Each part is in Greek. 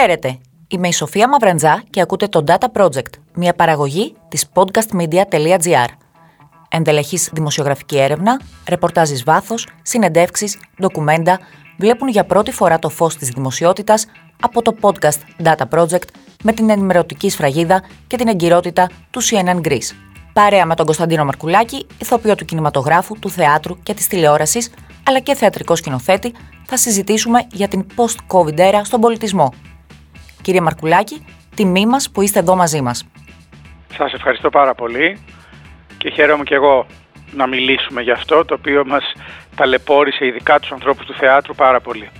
Χαίρετε, είμαι η Σοφία Μαυραντζά και ακούτε το Data Project, μια παραγωγή της podcastmedia.gr. Εντελεχής δημοσιογραφική έρευνα, ρεπορτάζεις βάθος, συνεντεύξεις, ντοκουμέντα βλέπουν για πρώτη φορά το φως της δημοσιότητας από το podcast Data Project με την ενημερωτική σφραγίδα και την εγκυρότητα του CNN Greece. Παρέα με τον Κωνσταντίνο Μαρκουλάκη, ηθοποιό του κινηματογράφου, του θεάτρου και της τηλεόρασης, αλλά και θεατρικό σκηνοθέτη, θα συζητήσουμε για την post-COVID era στον πολιτισμό. Κύριε Μαρκουλάκη, τιμή μας που είστε εδώ μαζί μας. Σας ευχαριστώ πάρα πολύ και χαίρομαι και εγώ να μιλήσουμε για αυτό, το οποίο μας ταλαιπώρησε ειδικά τους ανθρώπους του θεάτρου πάρα πολύ.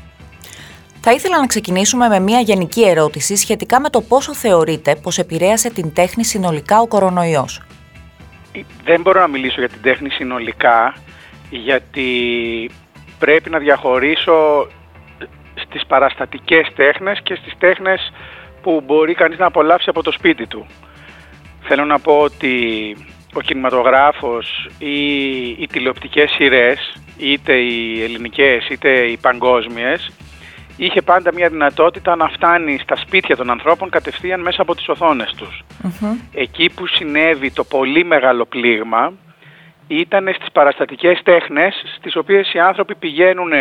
Θα ήθελα να ξεκινήσουμε με μια γενική ερώτηση σχετικά με το πόσο θεωρείτε πως επηρέασε την τέχνη συνολικά ο κορονοϊός. Δεν μπορώ να μιλήσω για την τέχνη συνολικά, γιατί πρέπει να διαχωρίσω στις παραστατικές τέχνες και στις τέχνες που μπορεί κανείς να απολαύσει από το σπίτι του. Θέλω να πω ότι ο κινηματογράφος ή οι τηλεοπτικές σειρές, είτε οι ελληνικές είτε οι παγκόσμιες, είχε πάντα μια δυνατότητα να φτάνει στα σπίτια των ανθρώπων κατευθείαν μέσα από τις οθόνες τους. Εκεί που συνέβη το πολύ μεγάλο πλήγμα ήταν στις παραστατικές τέχνες στις οποίες οι άνθρωποι πηγαίνουν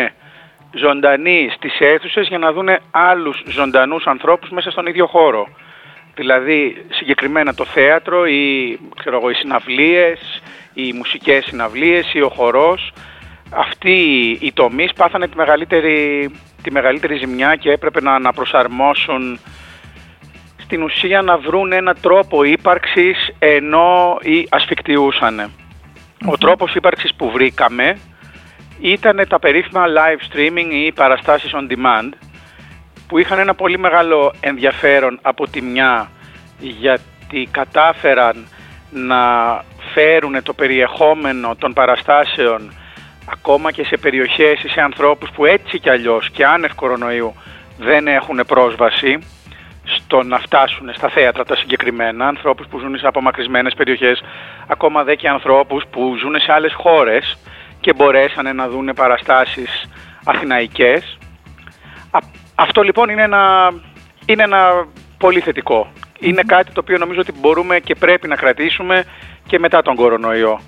ζωντανοί στις αίθουσες για να δουν άλλους ζωντανούς ανθρώπους μέσα στον ίδιο χώρο. Δηλαδή συγκεκριμένα το θέατρο, οι, ξέρω εγώ, οι συναυλίες, οι μουσικές συναυλίες ή ο χορός. Αυτοί οι τομείς πάθανε τη μεγαλύτερη, τη μεγαλύτερη ζημιά και έπρεπε να αναπροσαρμόσουν στην ουσία να βρουν ένα τρόπο ύπαρξης ενώ ή ασφικτιούσαν. Ο τρόπος ύπαρξης που βρήκαμε ήταν τα περίφημα live streaming ή παραστάσεις on demand που είχαν ένα πολύ μεγάλο ενδιαφέρον από τη μια γιατί κατάφεραν να φέρουν το περιεχόμενο των παραστάσεων ακόμα και σε περιοχές ή σε ανθρώπους που έτσι κι αλλιώς και άνευ κορονοϊού δεν έχουν πρόσβαση στο να φτάσουν στα θέατρα τα συγκεκριμένα, ανθρώπους που ζουν σε απομακρυσμένες περιοχές, ακόμα δε και ανθρώπους που ζουν σε άλλες χώρες και μπορέσανε να δουν παραστάσεις αθηναϊκές. αυτό λοιπόν είναι ένα, είναι ένα πολύ θετικό. Είναι κάτι το οποίο νομίζω ότι μπορούμε και πρέπει να κρατήσουμε και μετά τον κορονοϊό.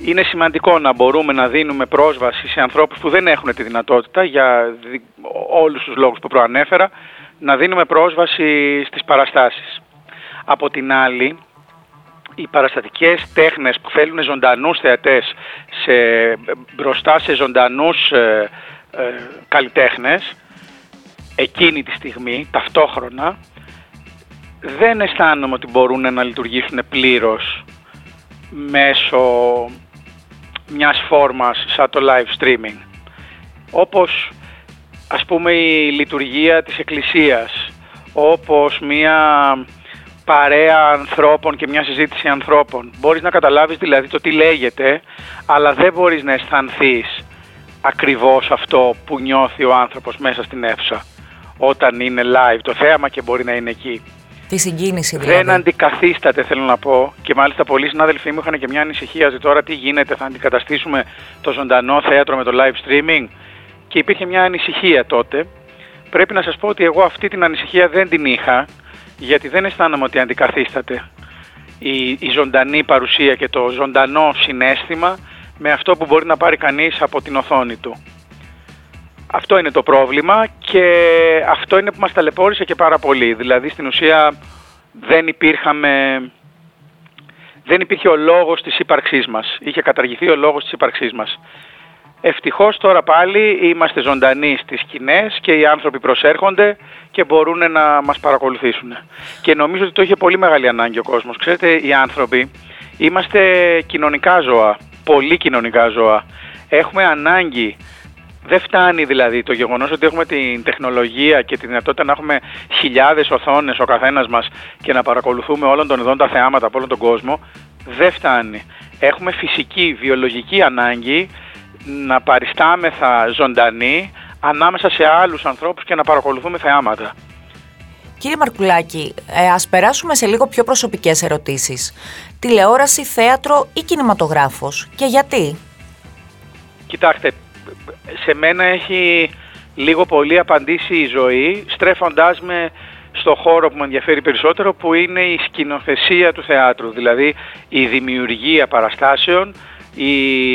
Είναι σημαντικό να μπορούμε να δίνουμε πρόσβαση σε ανθρώπους που δεν έχουν τη δυνατότητα για όλους τους λόγους που προανέφερα να δίνουμε πρόσβαση στις παραστάσεις. Από την άλλη, οι παραστατικές τέχνες που θέλουν ζωντανούς θεατές σε, μπροστά σε ζωντανούς ε, ε, καλλιτέχνες εκείνη τη στιγμή, ταυτόχρονα δεν αισθάνομαι ότι μπορούν να λειτουργήσουν πλήρως μέσω μιας φόρμας σαν το live streaming. Όπως ας πούμε η λειτουργία της Εκκλησίας, όπως μια παρέα ανθρώπων και μια συζήτηση ανθρώπων. Μπορείς να καταλάβεις δηλαδή το τι λέγεται, αλλά δεν μπορείς να αισθανθείς ακριβώς αυτό που νιώθει ο άνθρωπος μέσα στην αίθουσα όταν είναι live το θέαμα και μπορεί να είναι εκεί. Τη συγκίνηση δηλαδή. Δεν αντικαθίσταται θέλω να πω και μάλιστα πολλοί συνάδελφοί μου είχαν και μια ανησυχία ότι τώρα τι γίνεται θα αντικαταστήσουμε το ζωντανό θέατρο με το live streaming και υπήρχε μια ανησυχία τότε. Πρέπει να σας πω ότι εγώ αυτή την ανησυχία δεν την είχα γιατί δεν αισθάνομαι ότι αντικαθίσταται η, η ζωντανή παρουσία και το ζωντανό συνέστημα με αυτό που μπορεί να πάρει κανείς από την οθόνη του. Αυτό είναι το πρόβλημα και αυτό είναι που μας ταλαιπώρησε και πάρα πολύ. Δηλαδή στην ουσία δεν υπήρχαμε... Δεν υπήρχε ο λόγος της ύπαρξής μας. Είχε καταργηθεί ο λόγος της ύπαρξής μας. Ευτυχώς τώρα πάλι είμαστε ζωντανοί στις σκηνές και οι άνθρωποι προσέρχονται και μπορούν να μας παρακολουθήσουν. Και νομίζω ότι το είχε πολύ μεγάλη ανάγκη ο κόσμος. Ξέρετε, οι άνθρωποι είμαστε κοινωνικά ζώα, πολύ κοινωνικά ζώα. Έχουμε ανάγκη δεν φτάνει δηλαδή το γεγονός ότι έχουμε την τεχνολογία και τη δυνατότητα να έχουμε χιλιάδες οθόνες ο καθένας μας και να παρακολουθούμε όλων των ειδών τα θεάματα από όλον τον κόσμο. Δεν φτάνει. Έχουμε φυσική, βιολογική ανάγκη να παριστάμεθα ζωντανοί ανάμεσα σε άλλους ανθρώπους και να παρακολουθούμε θεάματα. Κύριε Μαρκουλάκη, ε, ας περάσουμε σε λίγο πιο προσωπικές ερωτήσεις. Τηλεόραση, θέατρο ή κινηματογράφος και γιατί; Κοιτάξτε, σε μένα έχει λίγο πολύ απαντήσει η ζωή, στρέφοντάς με στο χώρο που με ενδιαφέρει περισσότερο που είναι η σκηνοθεσία του θεάτρου, δηλαδή η δημιουργία παραστάσεων, η,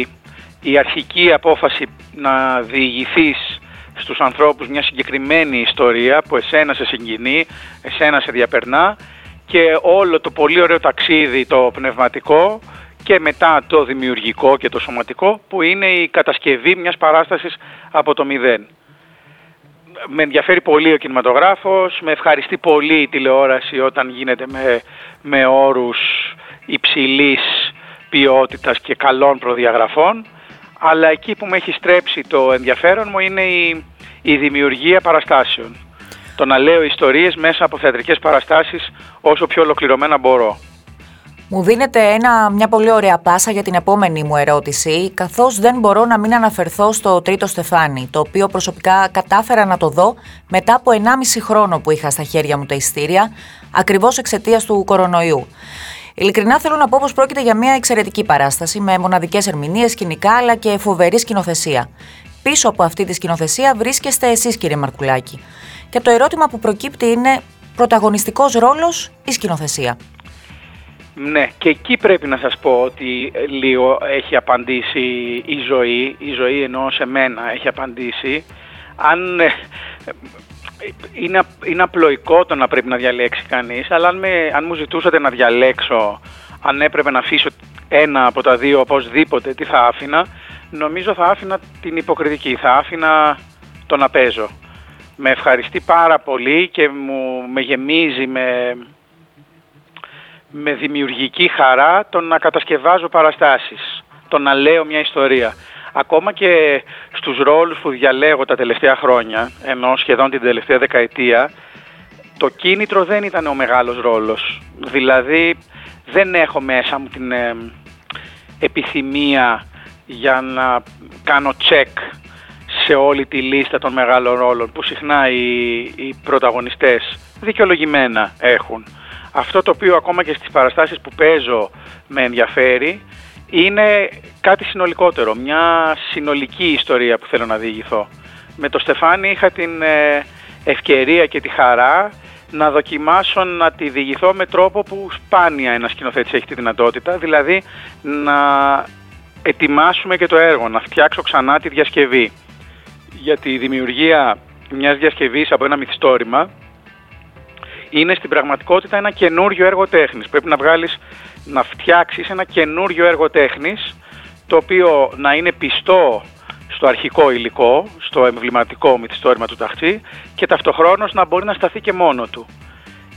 η αρχική απόφαση να διηγηθείς στους ανθρώπους μια συγκεκριμένη ιστορία που εσένα σε συγκινεί, εσένα σε διαπερνά και όλο το πολύ ωραίο ταξίδι το πνευματικό και μετά το δημιουργικό και το σωματικό που είναι η κατασκευή μιας παράστασης από το μηδέν. Με ενδιαφέρει πολύ ο κινηματογράφος, με ευχαριστεί πολύ η τηλεόραση όταν γίνεται με, με όρους υψηλής ποιότητας και καλών προδιαγραφών αλλά εκεί που με έχει στρέψει το ενδιαφέρον μου είναι η, η δημιουργία παραστάσεων. Το να λέω ιστορίες μέσα από θεατρικές παραστάσεις όσο πιο ολοκληρωμένα μπορώ. Μου δίνεται ένα, μια πολύ ωραία πάσα για την επόμενη μου ερώτηση, καθώς δεν μπορώ να μην αναφερθώ στο τρίτο στεφάνι, το οποίο προσωπικά κατάφερα να το δω μετά από 1,5 χρόνο που είχα στα χέρια μου τα ειστήρια, ακριβώς εξαιτίας του κορονοϊού. Ειλικρινά θέλω να πω πως πρόκειται για μια εξαιρετική παράσταση με μοναδικές ερμηνείες, σκηνικά αλλά και φοβερή σκηνοθεσία. Πίσω από αυτή τη σκηνοθεσία βρίσκεστε εσείς, κύριε Μαρκουλάκη. Και το ερώτημα που προκύπτει είναι πρωταγωνιστικός ρόλος ή σκηνοθεσία; Ναι, και εκεί πρέπει να σας πω ότι λίγο έχει απαντήσει η ζωή, η ζωή ενώ σε μένα έχει απαντήσει. Αν ε, είναι, είναι απλοϊκό το να πρέπει να διαλέξει κανείς, αλλά αν, με, αν μου ζητούσατε να διαλέξω, αν έπρεπε να αφήσω ένα από τα δύο οπωσδήποτε, τι θα άφηνα, νομίζω θα άφηνα την υποκριτική, θα άφηνα το να παίζω. Με ευχαριστεί πάρα πολύ και μου με γεμίζει με, με δημιουργική χαρά το να κατασκευάζω παραστάσεις, το να λέω μια ιστορία ακόμα και στους ρόλους που διαλέγω τα τελευταία χρόνια, ενώ σχεδόν την τελευταία δεκαετία, το κίνητρο δεν ήταν ο μεγάλος ρόλος. Δηλαδή δεν έχω μέσα μου την ε, επιθυμία για να κάνω check σε όλη τη λίστα των μεγάλων ρόλων που συχνά οι, οι πρωταγωνιστές δικαιολογημένα έχουν. Αυτό το οποίο ακόμα και στις παραστάσεις που παίζω με ενδιαφέρει είναι κάτι συνολικότερο, μια συνολική ιστορία που θέλω να διηγηθώ. Με το Στεφάνι είχα την ε, ευκαιρία και τη χαρά να δοκιμάσω να τη διηγηθώ με τρόπο που σπάνια ένας σκηνοθέτης έχει τη δυνατότητα, δηλαδή να ετοιμάσουμε και το έργο, να φτιάξω ξανά τη διασκευή. Γιατί η δημιουργία μιας διασκευής από ένα μυθιστόρημα είναι στην πραγματικότητα ένα καινούριο έργο τέχνης. Πρέπει να βγάλεις να φτιάξεις ένα καινούριο έργο τέχνης το οποίο να είναι πιστό στο αρχικό υλικό, στο εμβληματικό μυθιστόρημα του Ταχτσί και ταυτοχρόνως να μπορεί να σταθεί και μόνο του.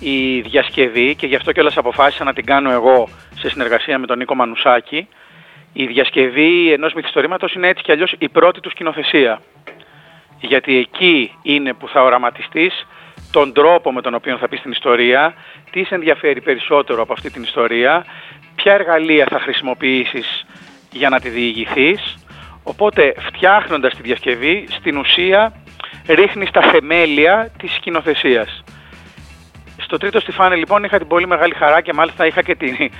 Η διασκευή, και γι' αυτό κιόλας αποφάσισα να την κάνω εγώ σε συνεργασία με τον Νίκο Μανουσάκη, η διασκευή ενός μυθιστορήματος είναι έτσι κι αλλιώς η πρώτη του σκηνοθεσία. Γιατί εκεί είναι που θα οραματιστείς τον τρόπο με τον οποίο θα πεις την ιστορία, τι σε ενδιαφέρει περισσότερο από αυτή την ιστορία, ποια εργαλεία θα χρησιμοποιήσεις για να τη διηγηθείς. Οπότε φτιάχνοντας τη διασκευή, στην ουσία ρίχνεις τα θεμέλια της σκηνοθεσίας. Στο τρίτο στιφάνι λοιπόν είχα την πολύ μεγάλη χαρά και μάλιστα είχα και την,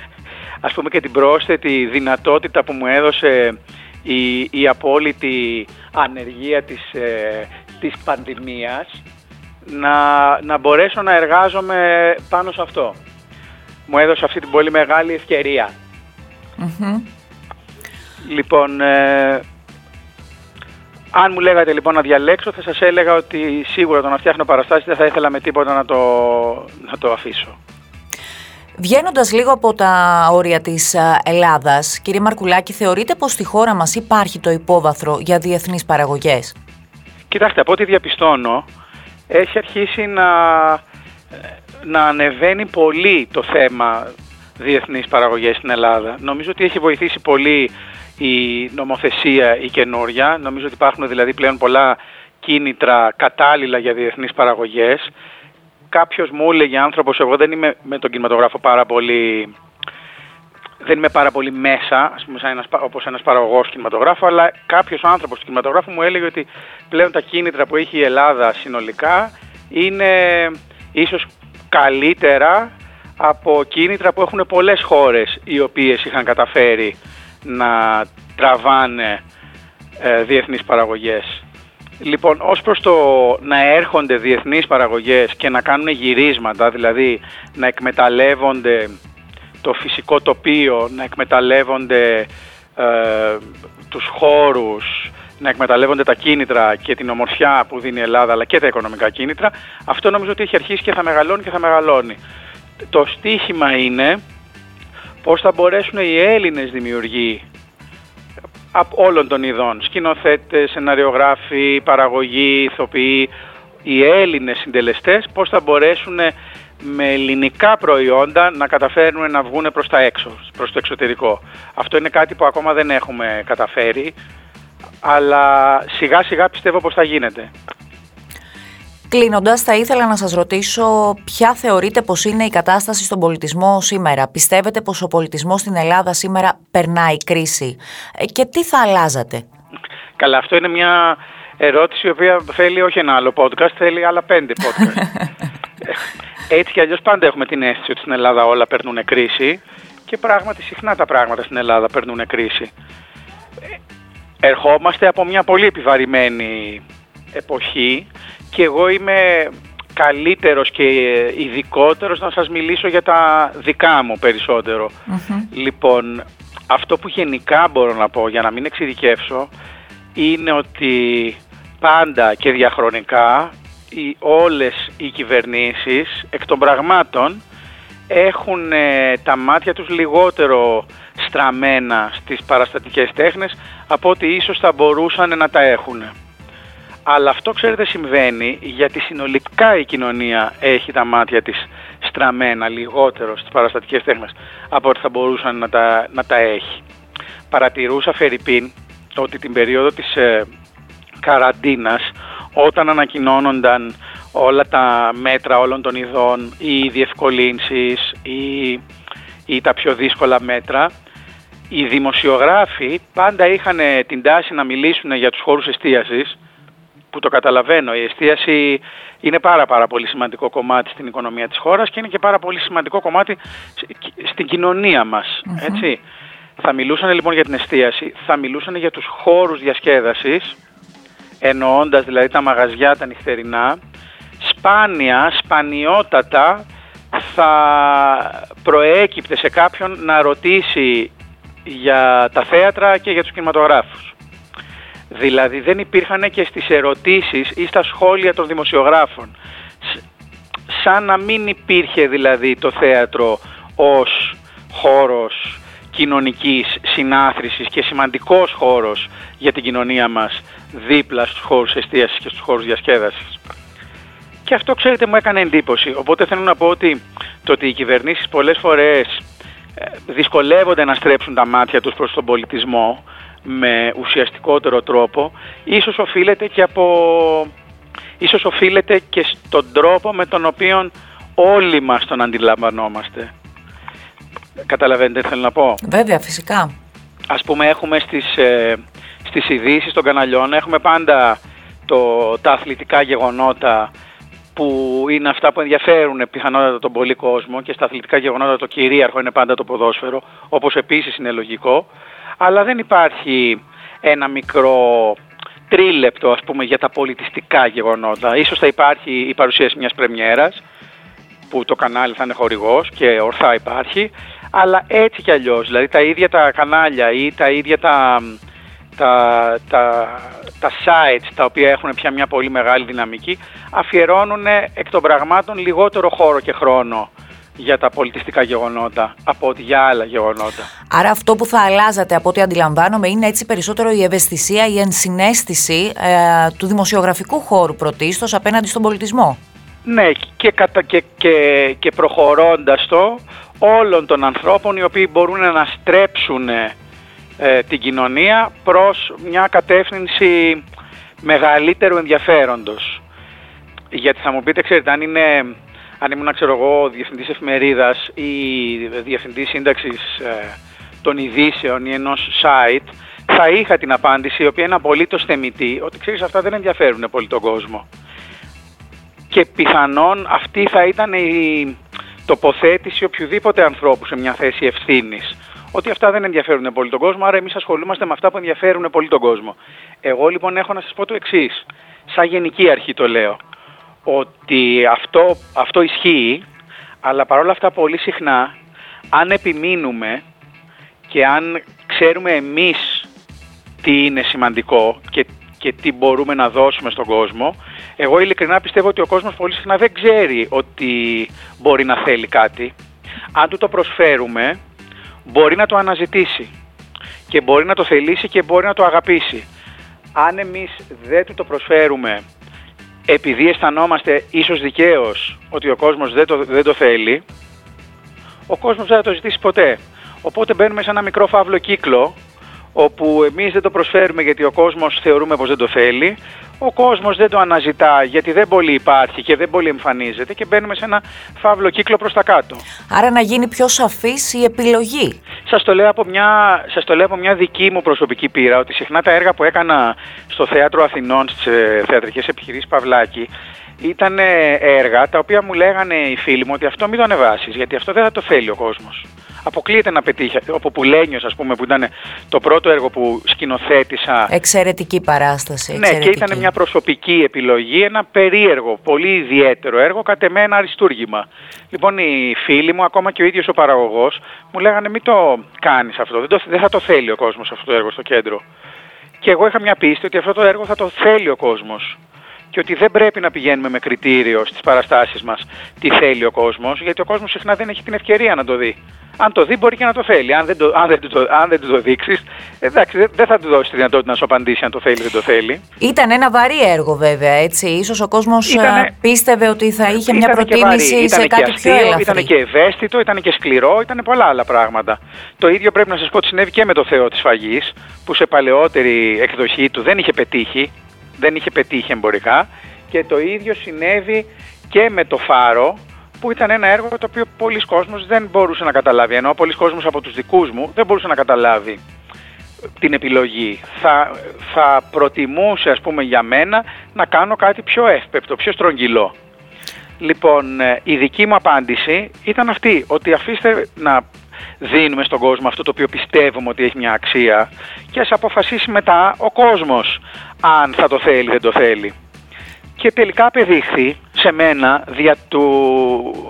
ας πούμε, και την πρόσθετη δυνατότητα που μου έδωσε η, η απόλυτη ανεργία της, ε, της πανδημίας να, να μπορέσω να εργάζομαι πάνω σε αυτό. Μου έδωσε αυτή την πολύ μεγάλη Λοιπόν, ε, αν μου λέγατε λοιπόν να διαλέξω θα σας έλεγα ότι σίγουρα το να φτιάχνω παραστάσεις δεν θα ήθελα με τίποτα να το, να το αφήσω. Βγαίνοντας λίγο από τα όρια της ε, Ελλάδας, κύριε Μαρκουλάκη, θεωρείτε πως στη χώρα μας υπάρχει το υπόβαθρο για διεθνείς παραγωγές; Κοιτάξτε, από ό,τι διαπιστώνω, έχει αρχίσει να, να ανεβαίνει πολύ το θέμα διεθνής παραγωγές στην Ελλάδα. Νομίζω ότι έχει βοηθήσει πολύ η νομοθεσία η καινούρια. Νομίζω ότι υπάρχουν δηλαδή πλέον πολλά κίνητρα κατάλληλα για διεθνείς παραγωγές. Κάποιος μου έλεγε άνθρωπος, εγώ δεν είμαι με τον κινηματογράφο πάρα πολύ δεν είμαι πάρα πολύ μέσα, ας πούμε, σαν ένας, όπως ένας παραγωγός κινηματογράφου, αλλά κάποιος άνθρωπος του κινηματογράφου μου έλεγε ότι πλέον τα κίνητρα που έχει η Ελλάδα συνολικά είναι ίσως καλύτερα από κίνητρα που έχουν πολλές χώρες οι οποίες είχαν καταφέρει να τραβάνε ε, διεθνείς παραγωγές. Λοιπόν, ως προς το να έρχονται διεθνείς παραγωγές και να κάνουν γυρίσματα, δηλαδή να εκμεταλλεύονται το φυσικό τοπίο, να εκμεταλλεύονται ε, τους χώρους, να εκμεταλλεύονται τα κίνητρα και την ομορφιά που δίνει η Ελλάδα αλλά και τα οικονομικά κίνητρα, αυτό νομίζω ότι έχει αρχίσει και θα μεγαλώνει και θα μεγαλώνει. Το στίχημα είναι πώς θα μπορέσουν οι Έλληνες δημιουργοί από όλων των ειδών, σκηνοθέτες, σεναριογράφοι, παραγωγοί, ηθοποιοί, οι Έλληνες συντελεστές πώς θα μπορέσουν με ελληνικά προϊόντα να καταφέρουν να βγουν προς τα έξω, προς το εξωτερικό. Αυτό είναι κάτι που ακόμα δεν έχουμε καταφέρει, αλλά σιγά σιγά πιστεύω πως θα γίνεται. Κλείνοντας, θα ήθελα να σας ρωτήσω ποια θεωρείτε πως είναι η κατάσταση στον πολιτισμό σήμερα. Πιστεύετε πως ο πολιτισμός στην Ελλάδα σήμερα περνάει κρίση; Ε, και τι θα αλλάζατε; Καλά, αυτό είναι μια ερώτηση η οποία θέλει όχι ένα άλλο podcast, θέλει άλλα πέντε podcast. Έτσι κι αλλιώς πάντα έχουμε την αίσθηση ότι στην Ελλάδα όλα περνούν κρίση και πράγματι συχνά τα πράγματα στην Ελλάδα περνούν κρίση. Ερχόμαστε από μια πολύ επιβαρημένη εποχή και εγώ είμαι καλύτερος και ειδικότερος να σας μιλήσω για τα δικά μου περισσοτερο Λοιπόν, αυτό που γενικά μπορώ να πω για να μην εξειδικεύσω είναι ότι πάντα και διαχρονικά οι, όλες οι κυβερνήσεις εκ των πραγμάτων έχουν ε, τα μάτια τους λιγότερο στραμμένα στις παραστατικές τέχνες από ότι ίσως θα μπορούσαν να τα έχουν. Αλλά αυτό ξέρετε συμβαίνει γιατί συνολικά η κοινωνία έχει τα μάτια της στραμμένα λιγότερο στις παραστατικές τέχνες από ότι θα μπορούσαν να τα, να τα έχει. Παρατηρούσα Φερρυπίν ότι την περίοδο της ε, καραντίνας όταν ανακοινώνονταν όλα τα μέτρα όλων των ειδών ή οι διευκολύνσεις ή, ή τα πιο δύσκολα μέτρα οι δημοσιογράφοι πάντα είχαν την τάση να μιλήσουν για τους χώρους εστίασης που το καταλαβαίνω. Η εστίαση είναι πάρα πάρα πολύ σημαντικό κομμάτι στην οικονομία της χώρας και είναι και πάρα πολύ σημαντικό κομμάτι στην κοινωνία μας. Έτσι. Θα μιλούσαν λοιπόν για την εστίαση, θα μιλούσαν για τους χώρους διασκέδασης, εννοώντας δηλαδή τα μαγαζιά τα νυχτερινά, σπάνια, σπανιότατα θα προέκυπτε σε κάποιον να ρωτήσει για τα θέατρα και για τους κινηματογράφους. Δηλαδή δεν υπήρχαν και στις ερωτήσεις ή στα σχόλια των δημοσιογράφων. Σαν να μην υπήρχε δηλαδή το θέατρο ως χώρος κοινωνικής συνάθρησης και σημαντικός χώρος για την κοινωνία μας δίπλα στους χώρους εστίασης και στους χώρους διασκέδασης. Και αυτό ξέρετε μου έκανε εντύπωση. Οπότε θέλω να πω ότι το ότι οι κυβερνήσεις πολλές φορές ε, δυσκολεύονται να στρέψουν τα μάτια τους προς τον πολιτισμό με ουσιαστικότερο τρόπο, ίσως οφείλεται και από... Ίσως οφείλεται και στον τρόπο με τον οποίο όλοι μας τον αντιλαμβανόμαστε. Καταλαβαίνετε τι θέλω να πω; Βέβαια, φυσικά. Ας πούμε έχουμε στις, ε, στις ειδήσεις των καναλιών, έχουμε πάντα το, τα αθλητικά γεγονότα που είναι αυτά που ενδιαφέρουν πιθανότατα τον πολύ κόσμο και στα αθλητικά γεγονότα το κυρίαρχο είναι πάντα το ποδόσφαιρο, όπως επίσης είναι λογικό αλλά δεν υπάρχει ένα μικρό τρίλεπτο ας πούμε για τα πολιτιστικά γεγονότα. Ίσως θα υπάρχει η παρουσίαση μιας πρεμιέρας που το κανάλι θα είναι χορηγός και ορθά υπάρχει, αλλά έτσι κι αλλιώς, δηλαδή τα ίδια τα κανάλια ή τα ίδια τα, τα, τα, τα sites τα οποία έχουν πια μια πολύ μεγάλη δυναμική αφιερώνουν εκ των πραγμάτων λιγότερο χώρο και χρόνο για τα πολιτιστικά γεγονότα από ότι για άλλα γεγονότα. Άρα αυτό που θα αλλάζατε από ό,τι αντιλαμβάνομαι είναι έτσι περισσότερο η ευαισθησία, η ενσυναίσθηση ε, του δημοσιογραφικού χώρου πρωτίστως απέναντι στον πολιτισμό. Ναι και, κατα, και, και, και προχωρώντας το όλων των ανθρώπων οι οποίοι μπορούν να στρέψουν ε, την κοινωνία προς μια κατεύθυνση μεγαλύτερου ενδιαφέροντος. Γιατί θα μου πείτε, ξέρετε, αν είναι αν ήμουν, ξέρω εγώ, διευθυντής εφημερίδας ή διευθυντής σύνταξης ε, των ειδήσεων ή ενός site, θα είχα την απάντηση, η οποία είναι απολύτως θεμητή, ότι ξέρεις αυτά δεν ενδιαφέρουν πολύ τον κόσμο. Και πιθανόν αυτή θα ήταν η τοποθέτηση οποιοδήποτε ανθρώπου σε μια θέση ευθύνης. ότι αυτά δεν ενδιαφέρουν πολύ τον κόσμο, άρα εμείς ασχολούμαστε με αυτά που ενδιαφέρουν πολύ τον κόσμο. Εγώ λοιπόν έχω να σας πω το εξής. Σαν γενική αρχή το λέω, ότι αυτό, αυτό ισχύει, αλλά παρόλα αυτά πολύ συχνά, αν επιμείνουμε και αν ξέρουμε εμείς τι είναι σημαντικό και, και τι μπορούμε να δώσουμε στον κόσμο, εγώ ειλικρινά πιστεύω ότι ο κόσμος πολύ συχνά δεν ξέρει ότι μπορεί να θέλει κάτι. Αν του το προσφέρουμε, μπορεί να το αναζητήσει και μπορεί να το θελήσει και μπορεί να το αγαπήσει. Αν εμείς δεν του το προσφέρουμε επειδή αισθανόμαστε ίσως δικαίως ότι ο κόσμος δεν το, δεν το θέλει, ο κόσμος δεν θα το ζητήσει ποτέ. Οπότε μπαίνουμε σε ένα μικρό φαύλο κύκλο όπου εμείς δεν το προσφέρουμε γιατί ο κόσμος θεωρούμε πως δεν το θέλει, ο κόσμος δεν το αναζητά γιατί δεν πολύ υπάρχει και δεν πολύ εμφανίζεται και μπαίνουμε σε ένα φαύλο κύκλο προς τα κάτω. Άρα να γίνει πιο σαφής η επιλογή. Σας το λέω από μια, σας το λέω από μια δική μου προσωπική πείρα ότι συχνά τα έργα που έκανα στο Θέατρο Αθηνών στις ε, θεατρικές επιχειρήσεις Παυλάκη ήταν έργα τα οποία μου λέγανε οι φίλοι μου ότι αυτό μην το ανεβάσεις γιατί αυτό δεν θα το θέλει ο κόσμος αποκλείεται να πετύχει. Ο Ποπουλένιο, ας πούμε, που ήταν το πρώτο έργο που σκηνοθέτησα. Εξαιρετική παράσταση. Ναι, και ήταν μια προσωπική επιλογή, ένα περίεργο, πολύ ιδιαίτερο έργο, κατ' εμέ ένα αριστούργημα. Λοιπόν, οι φίλοι μου, ακόμα και ο ίδιος ο παραγωγός, μου λέγανε μην το κάνεις αυτό. Δεν, το, δεν θα το θέλει ο κόσμος αυτό το έργο στο κέντρο. Και εγώ είχα μια πίστη ότι αυτό το έργο θα το θέλει ο κόσμος και ότι δεν πρέπει να πηγαίνουμε με κριτήριο στις παραστάσεις μας τι θέλει ο κόσμος, γιατί ο κόσμος συχνά δεν έχει την ευκαιρία να το δει. Αν το δει μπορεί και να το θέλει. Αν δεν, το, αν δεν, το, αν δεν το δείξεις, εντάξει, δεν, θα του δώσει τη δυνατότητα να σου απαντήσει αν το θέλει ή δεν το θέλει. Ήταν ένα βαρύ έργο βέβαια, έτσι. Ίσως ο κόσμος Ήτανε, πίστευε ότι θα είχε μια προτίμηση σε κάτι πιο ελαφρύ. Ήταν και ευαίσθητο, ήταν και σκληρό, ήταν πολλά άλλα πράγματα. Το ίδιο πρέπει να σας πω ότι συνέβη και με το Θεό της Φαγής, που σε παλαιότερη εκδοχή του δεν είχε πετύχει δεν είχε πετύχει εμπορικά και το ίδιο συνέβη και με το Φάρο που ήταν ένα έργο το οποίο πολλοί κόσμος δεν μπορούσε να καταλάβει ενώ πολλοί κόσμος από τους δικούς μου δεν μπορούσε να καταλάβει την επιλογή. Θα, θα προτιμούσε ας πούμε για μένα να κάνω κάτι πιο εύπεπτο, πιο στρογγυλό. Λοιπόν, ε, η δική μου απάντηση ήταν αυτή, ότι αφήστε να δίνουμε στον κόσμο αυτό το οποίο πιστεύουμε ότι έχει μια αξία και ας αποφασίσει μετά ο κόσμος αν θα το θέλει ή δεν το θέλει. Και τελικά απεδείχθη σε μένα δια του,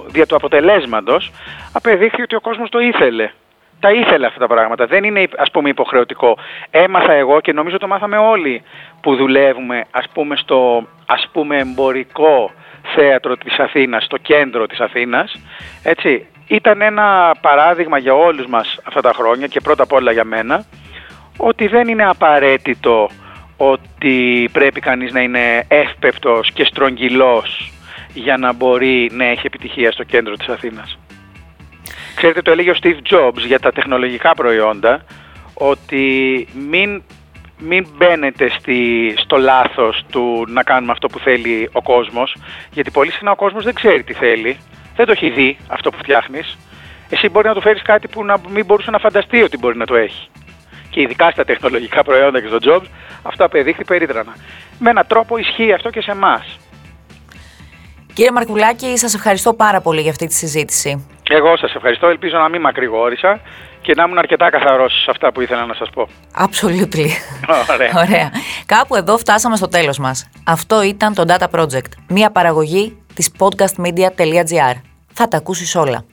δια του αποτελέσματος απεδείχθη ότι ο κόσμος το ήθελε. Τα ήθελε αυτά τα πράγματα. Δεν είναι ας πούμε υποχρεωτικό. Έμαθα εγώ και νομίζω το μάθαμε όλοι που δουλεύουμε ας πούμε στο ας πούμε εμπορικό θέατρο της Αθήνας, στο κέντρο της Αθήνας. Έτσι, ήταν ένα παράδειγμα για όλους μας αυτά τα χρόνια και πρώτα απ' όλα για μένα ότι δεν είναι απαραίτητο ότι πρέπει κανείς να είναι εύπεπτος και στρογγυλός για να μπορεί να έχει επιτυχία στο κέντρο της Αθήνας. Ξέρετε, το έλεγε ο Steve Jobs για τα τεχνολογικά προϊόντα, ότι μην, μην μπαίνετε στη, στο λάθος του να κάνουμε αυτό που θέλει ο κόσμος, γιατί πολύ συχνά ο κόσμος δεν ξέρει τι θέλει, δεν το έχει δει αυτό που φτιάχνεις. Εσύ μπορεί να του φέρεις κάτι που να μην μπορούσε να φανταστεί ότι μπορεί να το έχει και ειδικά στα τεχνολογικά προϊόντα και στο jobs, αυτό απεδείχθη περίτρανα. Με έναν τρόπο ισχύει αυτό και σε εμάς. Κύριε Μαρκουλάκη, σας ευχαριστώ πάρα πολύ για αυτή τη συζήτηση. Εγώ σας ευχαριστώ. Ελπίζω να μην μακρηγόρησα και να ήμουν αρκετά καθαρός σε αυτά που ήθελα να σας πω. Absolutely. Ωραία. Ωραία. Κάπου εδώ φτάσαμε στο τέλος μας. Αυτό ήταν το Data Project, μια παραγωγή της podcastmedia.gr. Θα τα ακούσεις όλα.